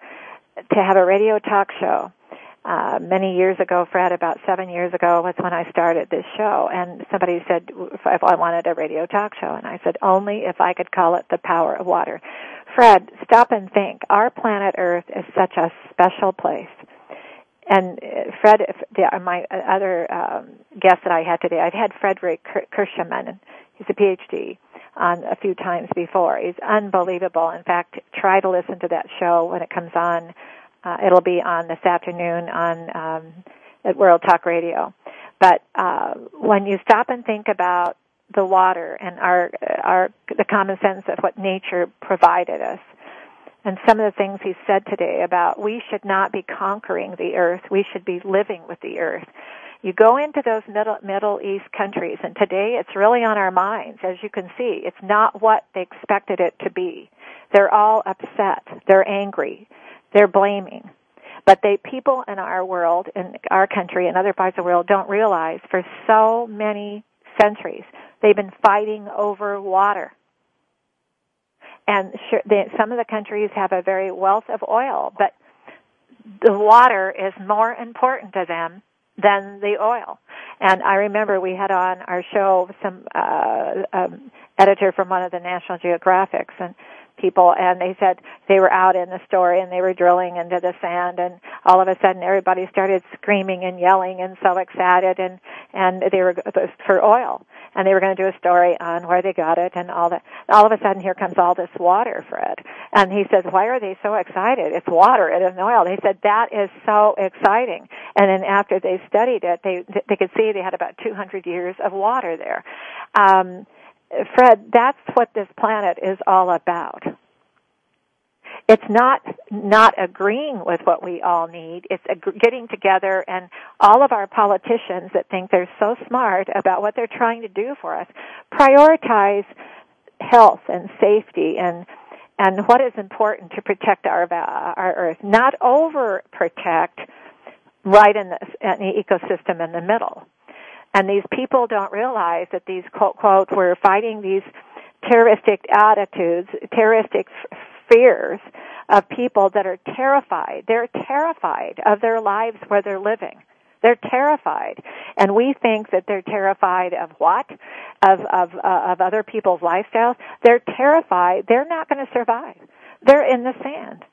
To have a radio talk show. Uh, many years ago, Fred, about seven years ago, was when I started this show, and somebody said if I wanted a radio talk show, and I said only if I could call it the power of water. Fred, stop and think. Our planet Earth is such a special place and uh, Fred, my other um, guest that I had today, I've had Frederick Kirschenmann. He's a PhD on a few times before. He's unbelievable. In fact, try to listen to that show when it comes on. Uh, it'll be on this afternoon on um, at World Talk Radio. But uh, when you stop and think about the water and our our the common sense of what nature provided us, and some of the things he said today about we should not be conquering the earth, we should be living with the earth. You go into those middle, middle East countries, and today it's really on our minds, as you can see. It's not what they expected it to be. They're all upset. They're angry. They're blaming. But they, people in our world, in our country and other parts of the world don't realize for so many centuries, they've been fighting over water and sure, they, some of the countries have a very wealth of oil, but the water is more important to them than the oil. And I remember we had on our show some uh, um, editor from one of the National Geographics, and people and they said they were out in the story and they were drilling into the sand and all of a sudden everybody started screaming and yelling and so excited and and they were for oil and they were going to do a story on where they got it and all that. All of a sudden here comes all this water fred and he says why are they so excited? It's water it isn't oil. He said that is so exciting. And then after they studied it they they could see they had about 200 years of water there. Um Fred, that's what this planet is all about. It's not not agreeing with what we all need. It's ag- getting together and all of our politicians that think they're so smart about what they're trying to do for us prioritize health and safety and and what is important to protect our our earth, not over protect right in the, in the ecosystem in the middle. And these people don't realize that these quote quote we're fighting these terroristic attitudes, terroristic fears of people that are terrified. They're terrified of their lives where they're living. They're terrified, and we think that they're terrified of what? Of of uh, of other people's lifestyles. They're terrified. They're not going to survive. They're in the sand.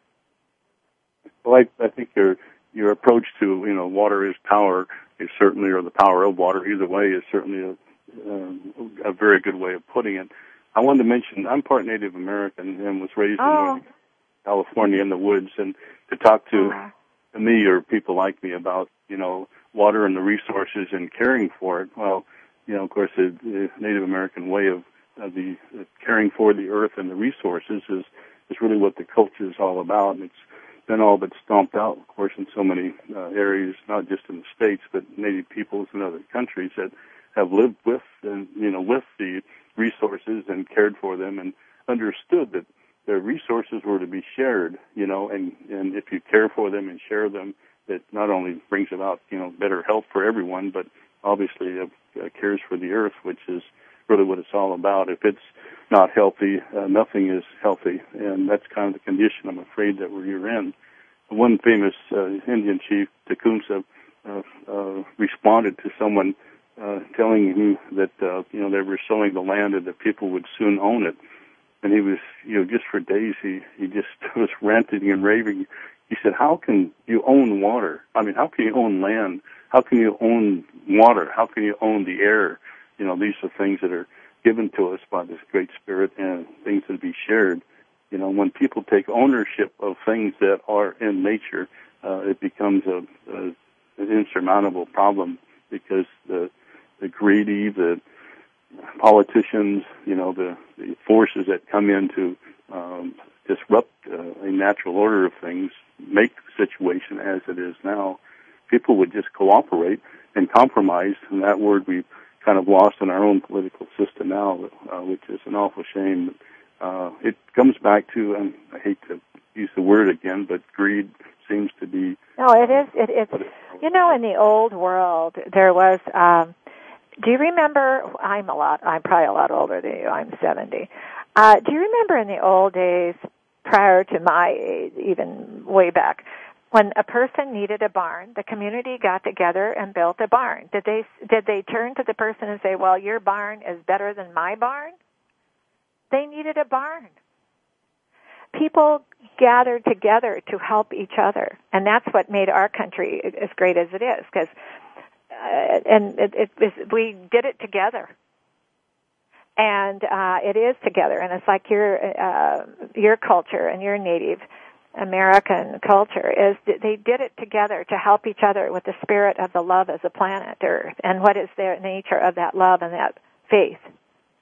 Well, I, I think your your approach to you know water is power is certainly, or the power of water, either way, is certainly a, um, a very good way of putting it. I wanted to mention I'm part Native American and was raised oh. in California in the woods, and to talk to uh-huh. me or people like me about you know water and the resources and caring for it. Well, you know, of course, the, the Native American way of, of the uh, caring for the earth and the resources is is really what the culture is all about, and it's been all but stomped out, of course, in so many uh, areas, not just in the states, but Native peoples in other countries that have lived with and you know with the resources and cared for them and understood that their resources were to be shared, you know, and and if you care for them and share them, it not only brings about you know better health for everyone, but obviously uh, cares for the earth, which is really what it's all about. If it's not healthy, uh, nothing is healthy, and that's kind of the condition I'm afraid that we're in. One famous uh, Indian chief, Tecumseh, uh, uh, responded to someone uh, telling him that uh, you know they were selling the land and that people would soon own it, and he was you know just for days he he just (laughs) was ranting and raving. He said, "How can you own water? I mean, how can you own land? How can you own water? How can you own the air? You know, these are things that are given to us by this great spirit and things to be shared. You know, when people take ownership of things that are in nature, uh, it becomes a, a an insurmountable problem because the the greedy, the politicians, you know, the, the forces that come in to um, disrupt uh, a natural order of things, make the situation as it is now. People would just cooperate and compromise, and that word we kind of lost in our own political system now, uh, which is an awful shame. Uh, it comes back to, and I hate to use the word again, but greed seems to be. No, it is. It, it's. You know, in the old world, there was. Um, do you remember? I'm a lot. I'm probably a lot older than you. I'm 70. Uh, do you remember in the old days, prior to my age, even way back, when a person needed a barn, the community got together and built a barn. Did they did they turn to the person and say, "Well, your barn is better than my barn"? They needed a barn. People gathered together to help each other, and that's what made our country as great as it is. Because, uh, and it, it, it, we did it together, and uh, it is together. And it's like your uh, your culture and your native American culture is that they did it together to help each other with the spirit of the love as a planet Earth and what is the nature of that love and that faith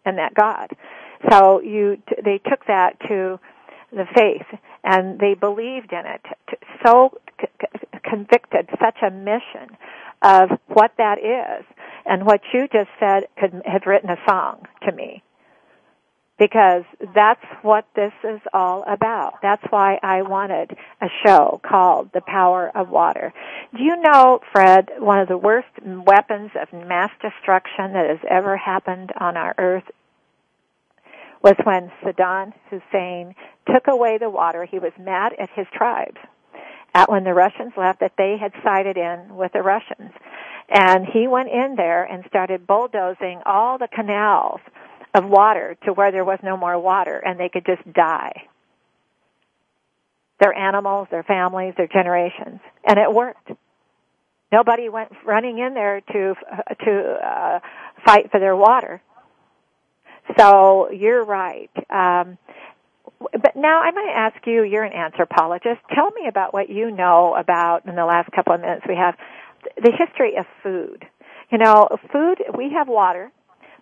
and that God. So you they took that to the faith and they believed in it so convicted such a mission of what that is and what you just said could have written a song to me because that's what this is all about. That's why I wanted a show called The Power of Water. Do you know, Fred, one of the worst weapons of mass destruction that has ever happened on our earth was when Saddam Hussein took away the water. He was mad at his tribes at when the Russians left that they had sided in with the Russians. And he went in there and started bulldozing all the canals of water to where there was no more water and they could just die. Their animals, their families, their generations. And it worked. Nobody went running in there to to uh, fight for their water. So you're right. Um, but now I'm going to ask you. You're an anthropologist. Tell me about what you know about in the last couple of minutes we have the history of food. You know, food. We have water,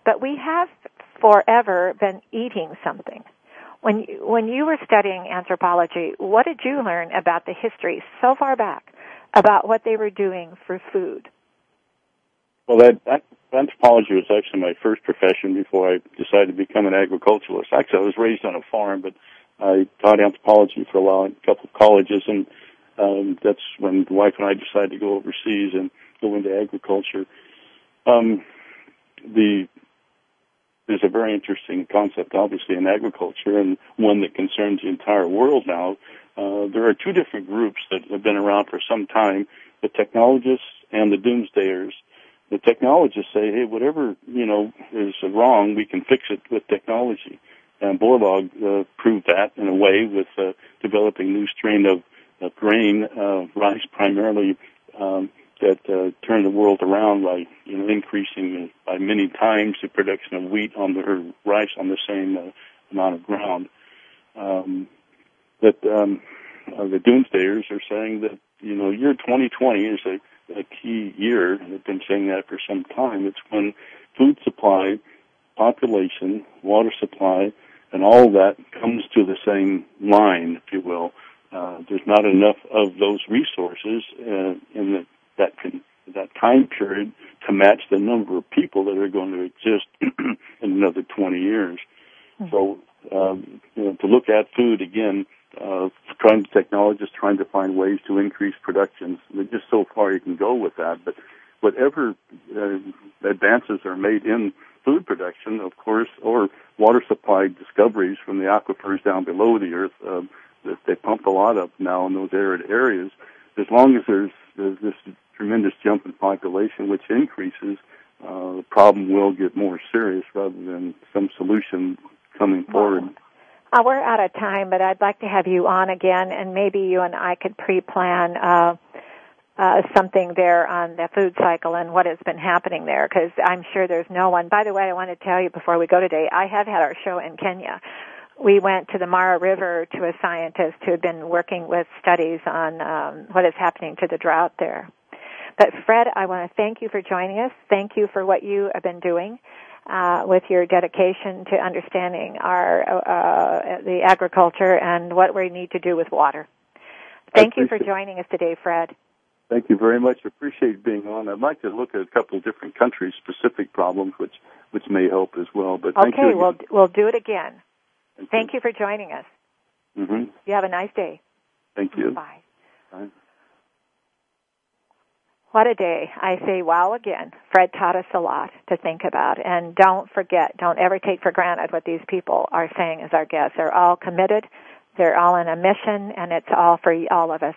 but we have forever been eating something. When you, when you were studying anthropology, what did you learn about the history so far back about what they were doing for food? Well, that, that anthropology was actually my first profession before I decided to become an agriculturalist. Actually, I was raised on a farm, but I taught anthropology for a while in a couple of colleges, and um, that's when the wife and I decided to go overseas and go into agriculture. Um, the is a very interesting concept, obviously, in agriculture and one that concerns the entire world now. Uh, there are two different groups that have been around for some time, the technologists and the doomsdayers. The technologists say, hey, whatever you know is wrong, we can fix it with technology. And Borlaug uh, proved that in a way with uh, developing new strain of, of grain, uh, rice primarily, um, that uh, turned the world around by you know increasing by many times the production of wheat on the or rice on the same uh, amount of ground. Um, that um, uh, the doomsdayers are saying that you know year 2020 is a, a key year. They've been saying that for some time. It's when food supply, population, water supply, and all that comes to the same line, if you will. Uh, there's not enough of those resources uh, in the, that can, that time period to match the number of people that are going to exist (clears throat) in another 20 years. Mm-hmm. So, um, you know, to look at food again, uh, trying technologists trying to find ways to increase production. There's just so far you can go with that, but whatever uh, advances are made in food production, of course, or water supply discoveries from the aquifers down below the earth uh, that they pump a lot of now in those arid areas. As long as there's, there's this tremendous jump in population, which increases, uh, the problem will get more serious rather than some solution coming forward. Uh, we're out of time, but I'd like to have you on again, and maybe you and I could pre-plan uh, uh, something there on the food cycle and what has been happening there because I'm sure there's no one. By the way, I want to tell you before we go today, I have had our show in Kenya. We went to the Mara River to a scientist who had been working with studies on um, what is happening to the drought there. But Fred, I want to thank you for joining us. Thank you for what you have been doing. Uh, with your dedication to understanding our uh, the agriculture and what we need to do with water. Thank you for joining us today, Fred. Thank you very much. Appreciate being on. I'd like to look at a couple of different countries specific problems, which which may help as well. But okay, we'll we'll do it again. Thank, thank you. you. for joining us. Mm-hmm. You have a nice day. Thank you. Bye. Bye. What a day. I say wow again. Fred taught us a lot to think about. And don't forget, don't ever take for granted what these people are saying as our guests. They're all committed. They're all in a mission and it's all for all of us.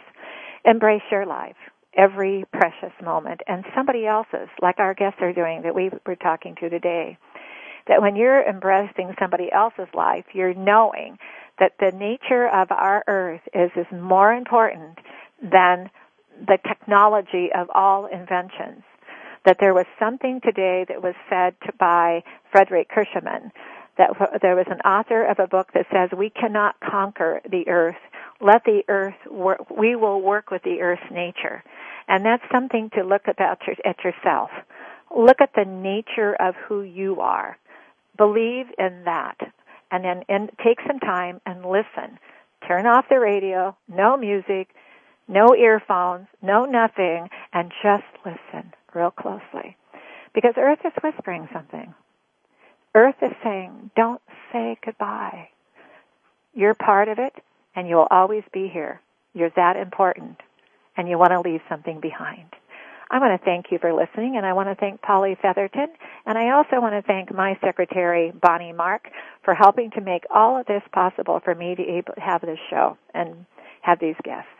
Embrace your life every precious moment and somebody else's, like our guests are doing that we were talking to today. That when you're embracing somebody else's life, you're knowing that the nature of our earth is, is more important than the technology of all inventions. That there was something today that was said to, by Frederick Kirschenmann that there was an author of a book that says we cannot conquer the earth. Let the earth work. We will work with the earth's nature. And that's something to look about your, at yourself. Look at the nature of who you are. Believe in that. And then and take some time and listen. Turn off the radio, no music, no earphones, no nothing, and just listen real closely. Because Earth is whispering something. Earth is saying, don't say goodbye. You're part of it, and you'll always be here. You're that important and you want to leave something behind. I want to thank you for listening, and I want to thank Polly Featherton, and I also want to thank my secretary, Bonnie Mark, for helping to make all of this possible for me to have this show and have these guests.